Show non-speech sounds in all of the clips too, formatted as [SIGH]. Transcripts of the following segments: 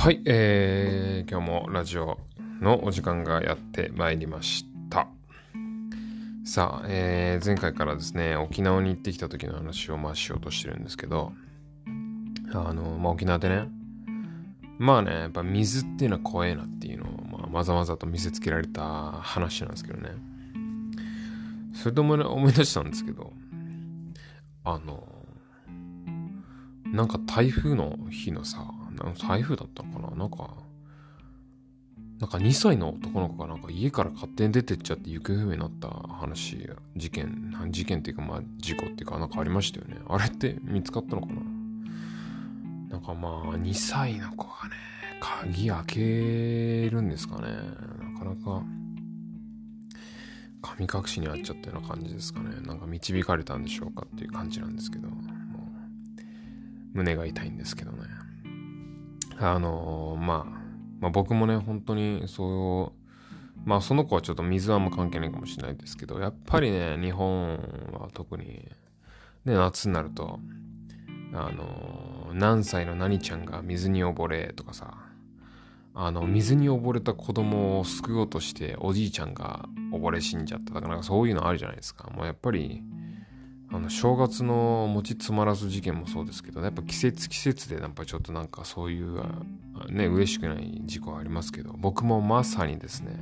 はい、えー、今日もラジオのお時間がやってまいりました。さあ、えー、前回からですね、沖縄に行ってきた時の話をまあしようとしてるんですけど、あの、まあ、沖縄でね、まあね、やっぱ水っていうのは怖えなっていうのを、まあ、まざまざと見せつけられた話なんですけどね。それとも思い出したんですけど、あの、なんか台風の日のさ、台風だったのかな？なんか、なんか2歳の男の子がなんか家から勝手に出てっちゃって行方不明になった話、事件、事件っていうかまあ事故っていうかなんかありましたよね。あれって見つかったのかな？なんかまあ2歳の子がね、鍵開けるんですかね。なかなか神隠しにあっちゃったような感じですかね。なんか導かれたんでしょうかっていう感じなんですけど、もう胸が痛いんですけどね。あのー、まあ、まあ僕もね、本当にそう、まあその子はちょっと水はあんま関係ないかもしれないですけど、やっぱりね、日本は特に、ね、夏になると、あのー、何歳の何ちゃんが水に溺れとかさ、あの、水に溺れた子供を救おうとして、おじいちゃんが溺れ死んじゃったとか、なんかそういうのあるじゃないですか。もうやっぱり、あの正月の餅つまらず事件もそうですけどやっぱ季節季節でやっぱちょっとなんかそういうね嬉しくない事故ありますけど。僕もまさにですね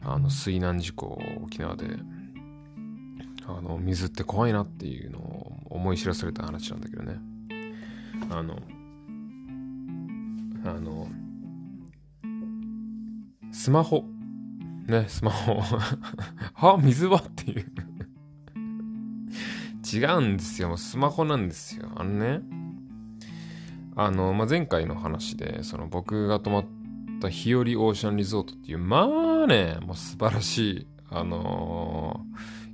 あの水難事故沖縄であの水って怖いなっていうのを思い知らされた話なんだけどね。あのあのスマホ。ねスマホ。[LAUGHS] は水は？っていう。違うんですよ。もうスマホなんですよ。あのね、あの、まあ、前回の話で、その僕が泊まった日和オーシャンリゾートっていう、まあね、もう素晴らしい、あの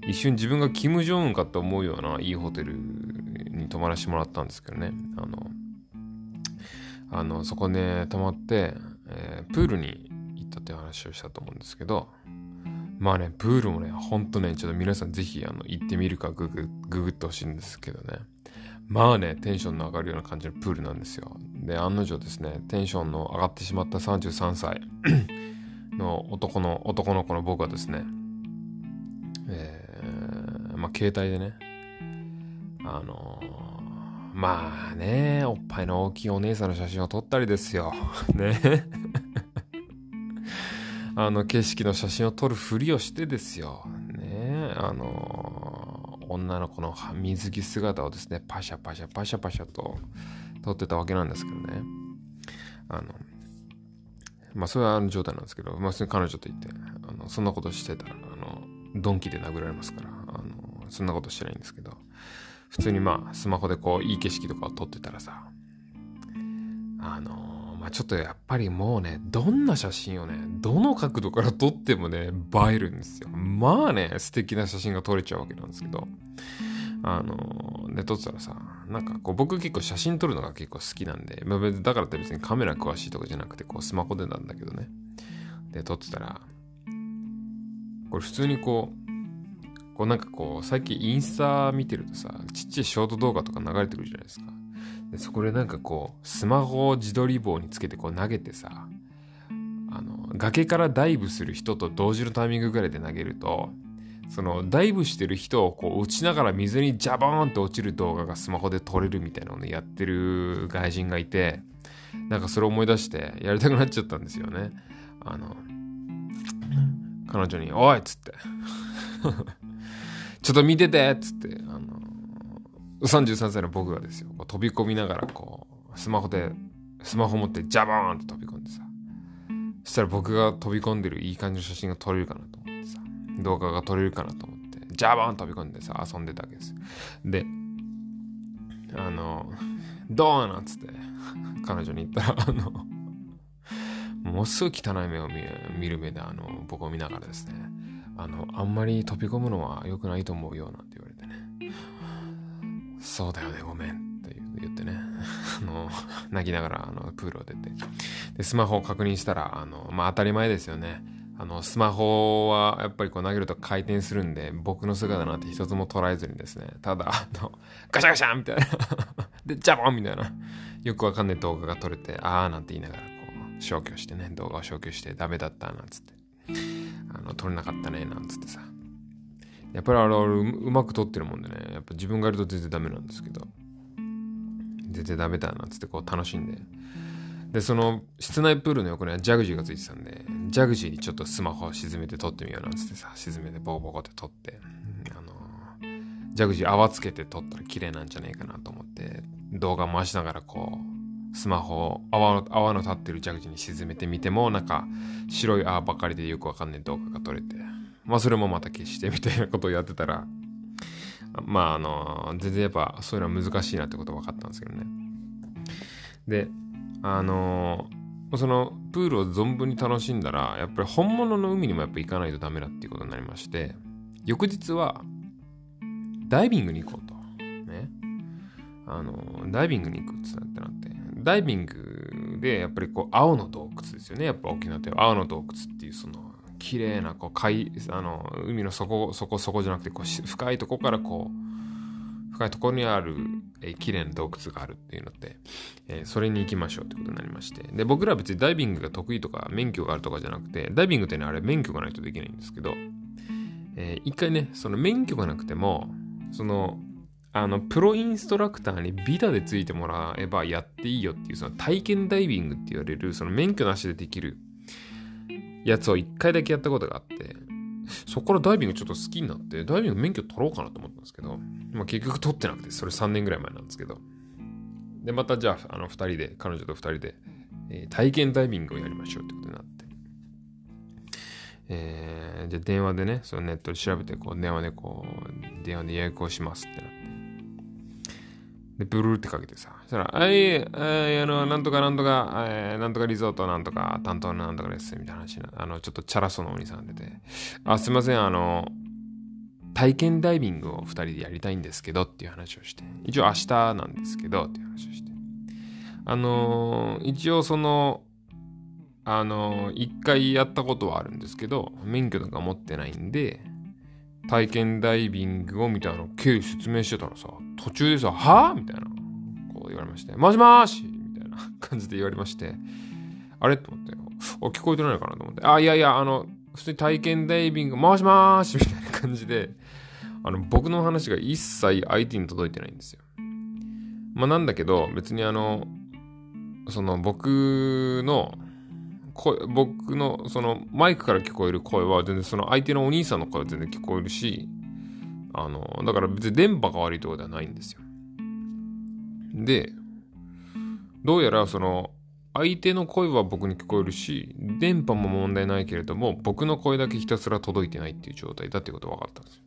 ー、一瞬自分がキム・ジョンウンかと思うようないいホテルに泊まらせてもらったんですけどね。あの、あの、そこで泊まって、えー、プールに行ったっていう話をしたと思うんですけど、まあね、プールもね、ほんとね、ちょっと皆さんぜひあの行ってみるかググググってほしいんですけどね。まあね、テンションの上がるような感じのプールなんですよ。で、案の定ですね、テンションの上がってしまった33歳 [CLEARS THROAT] の男の、男の子の僕はですね、えー、まあ携帯でね、あのー、まあね、おっぱいの大きいお姉さんの写真を撮ったりですよ。[LAUGHS] ね。あの景色の写真を撮るふりをしてですよ。ねあの女の子の水着姿をですね、パシャパシャパシャパシャと撮ってたわけなんですけどね。あの、まあそれはあの状態なんですけど、まあ彼女と言って、あのそんなことしてたら、あの、ドンキで殴られますから、あの、そんなことしてないんですけど、普通にまあスマホでこういい景色とかを撮ってたらさ、あのあ、ちょっとやっぱりもうね、どんな写真をね、どの角度から撮ってもね、映えるんですよ。まあね、素敵な写真が撮れちゃうわけなんですけど、あの、で、撮ってたらさ、なんかこう、僕結構写真撮るのが結構好きなんで、まあ、だからって別にカメラ詳しいとかじゃなくて、こう、スマホでなんだけどね。で、撮ってたら、これ普通にこう、こうなんかこう、最近インスタ見てるとさ、ちっちゃいショート動画とか流れてくるじゃないですか。でそこでなんかこうスマホを自撮り棒につけてこう投げてさあの崖からダイブする人と同時のタイミングぐらいで投げるとそのダイブしてる人をこう落ちながら水にジャボーンと落ちる動画がスマホで撮れるみたいなのをねやってる外人がいてなんかそれを思い出してやりたくなっちゃったんですよね。あの彼女に「おい!」っつって [LAUGHS] ちょっと見てて！っつって33歳の僕がですよ、飛び込みながらこう、スマホで、スマホ持ってジャバーンって飛び込んでさ、そしたら僕が飛び込んでるいい感じの写真が撮れるかなと思ってさ、動画が撮れるかなと思って、ジャバーン飛び込んでさ、遊んでたわけですよ。で、あの、どうなんつって、彼女に言ったら、あの、ものすごい汚い目を見る目で、あの、僕を見ながらですね、あの、あんまり飛び込むのは良くないと思うよ、なんて言われてね。そうだよね、ごめん。って言ってね、[LAUGHS] あの、泣きながら、あの、プールを出て。で、スマホを確認したら、あの、まあ、当たり前ですよね。あの、スマホはやっぱりこう投げると回転するんで、僕の姿なんて一つも捉えずにですね、ただ、あの、ガシャガシャンみたいな [LAUGHS] で、ジャボンみたいな。よくわかんない動画が撮れて、あーなんて言いながらこう、消去してね、動画を消去してダメだったなんつって、あの、撮れなかったね、なんつってさ。やっぱりあれ、ううまく撮ってるもんでね、やっぱ自分がやると全然ダメなんですけど、全然ダメだなんつってこう楽しんで。で、その室内プールの横にはジャグジーがついてたんで、ジャグジーにちょっとスマホを沈めて撮ってみようなんつってさ、沈めてボコボコって撮って、あのジャグジー泡つけて撮ったら綺麗なんじゃねえかなと思って、動画回しながらこう、スマホを泡の泡の立ってるジャグジーに沈めてみても、なんか白い泡ばかりでよくわかんない動画が撮れて、まあそれもまた消してみたいなことをやってたら、まああの、全然やっぱそういうのは難しいなってこと分かったんですけどね。で、あのそのプールを存分に楽しんだら、やっぱり本物の海にもやっぱ行かないとダメだっていうことになりまして、翌日はダイビングに行こうと。ね。あの、ダイビングに行くってなってなって、ダイビングでやっぱりこう青の洞窟ですよね。やっぱ沖縄って青の洞窟っていうその綺麗なこう海あの海の底底底じゃなくてこう深いとこからこう深いところにある、えー、綺麗な洞窟があるっていうので、えー、それに行きましょうってことになりまして。で僕らは別にダイビングが得意とか免許があるとかじゃなくてダイビングってねあれ免許がないとできないんですけど、えー、一回ねその免許がなくてもそのあのプロインストラクターにビタでついてもらえばやっていいよっていうその体験ダイビングって言われるその免許なしでできるやつを一回だけやったことがあって、そこからダイビングちょっと好きになって、ダイビング免許取ろうかなと思ったんですけど、まあ、結局取ってなくて、それ3年ぐらい前なんですけど。で、またじゃあ、あの、2人で、彼女と2人で、えー、体験ダイビングをやりましょうってことになって。えー、じゃあ電話でね、そのネットで調べて、こう、電話でこう、電話で予約をしますってなって。で、ブルーってかけてさ、そしたら、はい、あの、なんとかなんとか、なんとかリゾートなんとか、担当のなんとかです、みたいな話な、あの、ちょっとチャラソのお兄さん出て、あ、すいません、あの、体験ダイビングを2人でやりたいんですけどっていう話をして、一応明日なんですけどっていう話をして、あの一応その、あの一回やったことはあるんですけど、免許とか持ってないんで、体験ダイビングをみたいなの経緯説明してたらさ、途中でさ、はぁ？みたいな、こう言われまして、もしもーし？みたいな [LAUGHS] 感じで言われまして、あれ？と思って、あ、聞こえてないかなと思って、あ、いやいや、あの、普通に体験ダイビング、もしもーし？みたいな感じで、あの、僕の話が一切相手に届いてないんですよ。まあなんだけど、別にあの、その僕の声、僕のそのマイクから聞こえる声は全然その相手のお兄さんの声は全然聞こえるし、あの、だから別に電波が悪いところではないんですよ。で、どうやらその相手の声は僕に聞こえるし、電波も問題ないけれども、僕の声だけひたすら届いてないっていう状態だっていうこと分かったんですよ。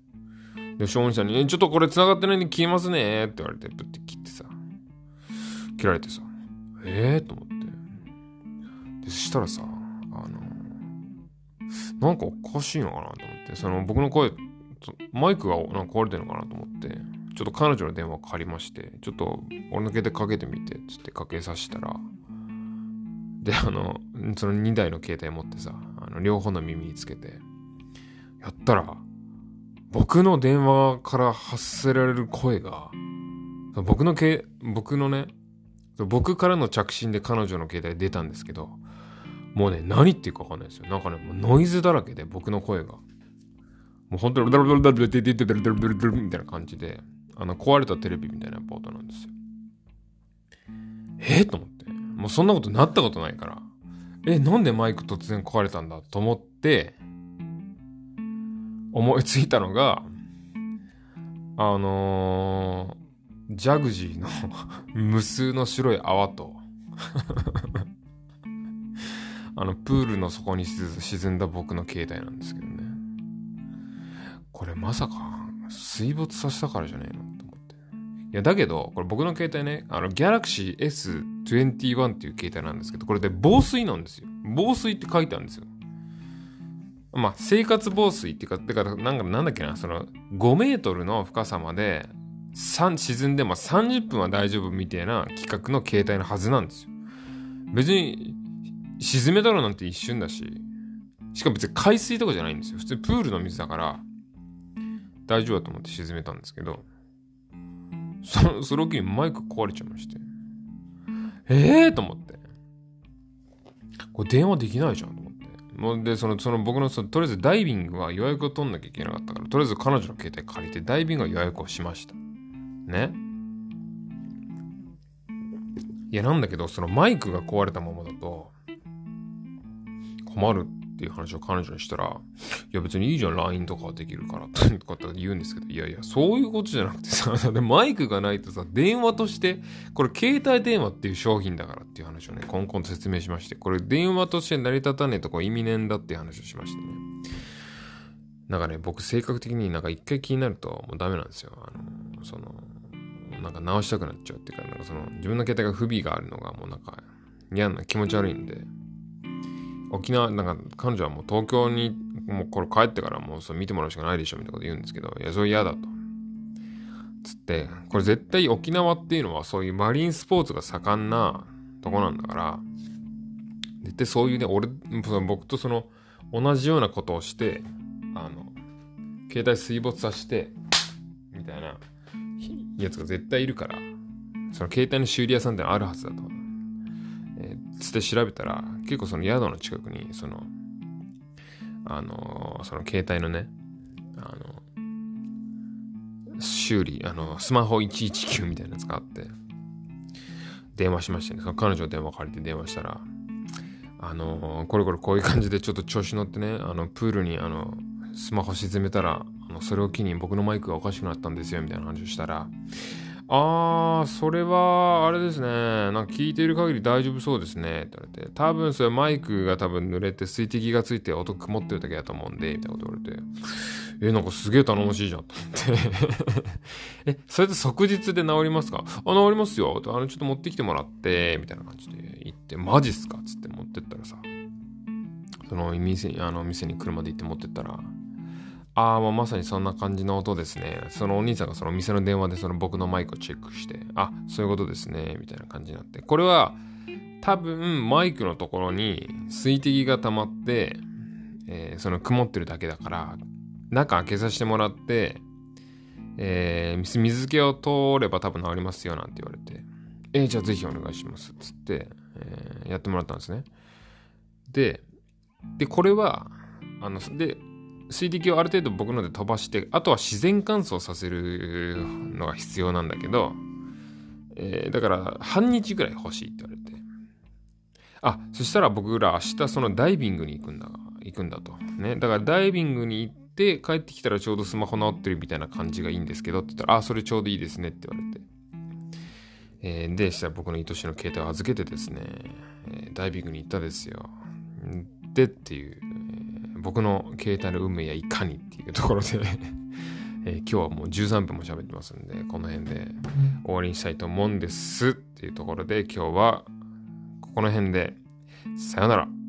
で、ショーンさんに、ちょっとこれ繋がってないんで消えますねって言われて、プッて切ってさ、切られてさ、ええー、と思って。で、そしたらさ、あの、なんかおかしいのかなと思って、その僕の声、マイクがなんか壊れてるのかなと思って、ちょっと彼女の電話借りまして、ちょっと俺の携帯かけてみて、つってかけさせたら、で、あの、その2台の携帯持ってさ、あの両方の耳につけて、やったら、僕の電話から発せられる声が、僕のけ、僕のね、僕からの着信で彼女の携帯出たんですけど、もうね、何言っていうかわかんないですよ。なんかね、もうノイズだらけで僕の声が。もう本当に、ダルダルダルダルダルダルダルダルダルみたいな感じで、あの、壊れたテレビみたいなポートなんですよ。えと思って。もうそんなことなったことないから。え、なんでマイク突然壊れたんだと思って、思いついたのが、あのー、ジャグジーの無数の白い泡とあの、プールの底に沈んだ僕の携帯なんですけどね。これまさか水没させたからじゃねえの？と思って。いや、だけど、これ僕の携帯ね、あの、Galaxy S21 っていう携帯なんですけど、これで防水なんですよ。防水って書いてあるんですよ。まあ、生活防水っていうか、てか、なんか、なんだっけな、その、5メートルの深さまで、沈んでも30分は大丈夫みたいな企画の携帯のはずなんですよ。別に、沈めたのなんて一瞬だし、しかも別に海水とかじゃないんですよ。普通プールの水だから、大丈夫だと思って沈めたんですけど、そそれを機にマイク壊れちゃいまして。ええー、と思って。これ電話できないじゃんと思って。もうで、その、その僕のその、とりあえずダイビングは予約を取んなきゃいけなかったから、とりあえず彼女の携帯借りてダイビングは予約をしました。ね？いや、なんだけど、そのマイクが壊れたままだと、困るっていう話を彼女にしたら、いや別にいいじゃん、LINE とかできるから、とかって言うんですけど、いやいや、そういうことじゃなくてさ、[LAUGHS] マイクがないとさ、電話として、これ携帯電話っていう商品だからっていう話をね、コンコンと説明しまして、これ電話として成り立たねえとこ意味ねえんだっていう話をしましてね。なんかね、僕性格的になんか一回気になるともうダメなんですよ。あの、その、なんか直したくなっちゃうっていうか、なんかその自分の携帯が不備があるのがもうなんか嫌な気持ち悪いんで、沖縄、なんか彼女はもう東京に、もうこれ帰ってからもうそ見てもらうしかないでしょみたいなこと言うんですけど、いや、それ嫌だと。つって、これ絶対沖縄っていうのはそういうマリンスポーツが盛んなとこなんだから、絶対そういうね、俺、僕とその同じようなことをして、あの、携帯水没させて、みたいなやつが絶対いるから、その携帯の修理屋さんってあるはずだと。つって調べたら、結構その宿の近くに、その、あの、その携帯のね、あの、修理、あの、スマホ119みたいなやつがあって、電話しましてね、その彼女の電話借りて電話したら、あの、これこれこういう感じでちょっと調子乗ってね、あの、プールにあの、スマホ沈めたら、あのそれを機に僕のマイクがおかしくなったんですよ、みたいな話をしたら、あー、それは、あれですね。なんか聞いている限り大丈夫そうですね。って言われて、多分それマイクが多分濡れて水滴がついて音曇ってるだけだと思うんで、みたいなこと言われて、え、なんかすげえ頼もしいじゃん、っ [LAUGHS] てえ、それで即日で治りますか？あ、治りますよ。あの、ちょっと持ってきてもらって、みたいな感じで言って、マジっすか？つって持ってったらさ、その店、あの、店に車で行って持ってったら、ああ、もうまさにそんな感じの音ですね。そのお兄さんがその店の電話でその僕のマイクをチェックして、あ、そういうことですね、みたいな感じになって。これは多分マイクのところに水滴が溜まって、えー、その曇ってるだけだから、中開けさせてもらって、えー、水気を通れば多分治りますよなんて言われて、えー、じゃあぜひお願いします。つって、えー、やってもらったんですね。で、で、これは、あの、で、水滴をある程度僕ので飛ばして、あとは自然乾燥させるのが必要なんだけど、えー、だから半日ぐらい欲しいって言われて。あ、そしたら僕ら明日そのダイビングに行くんだ、行くんだと。ね。だからダイビングに行って帰ってきたらちょうどスマホ直ってるみたいな感じがいいんですけどって言ったら、あ、それちょうどいいですねって言われて。えー、で、したら僕の愛しの携帯を預けてですね、えー、ダイビングに行ったですよ。でっていう、僕の携帯の運命やいかにっていうところで [LAUGHS] えー、今日はもう13分も喋ってますんで、この辺で終わりにしたいと思うんですっていうところで今日はここの辺でさよなら。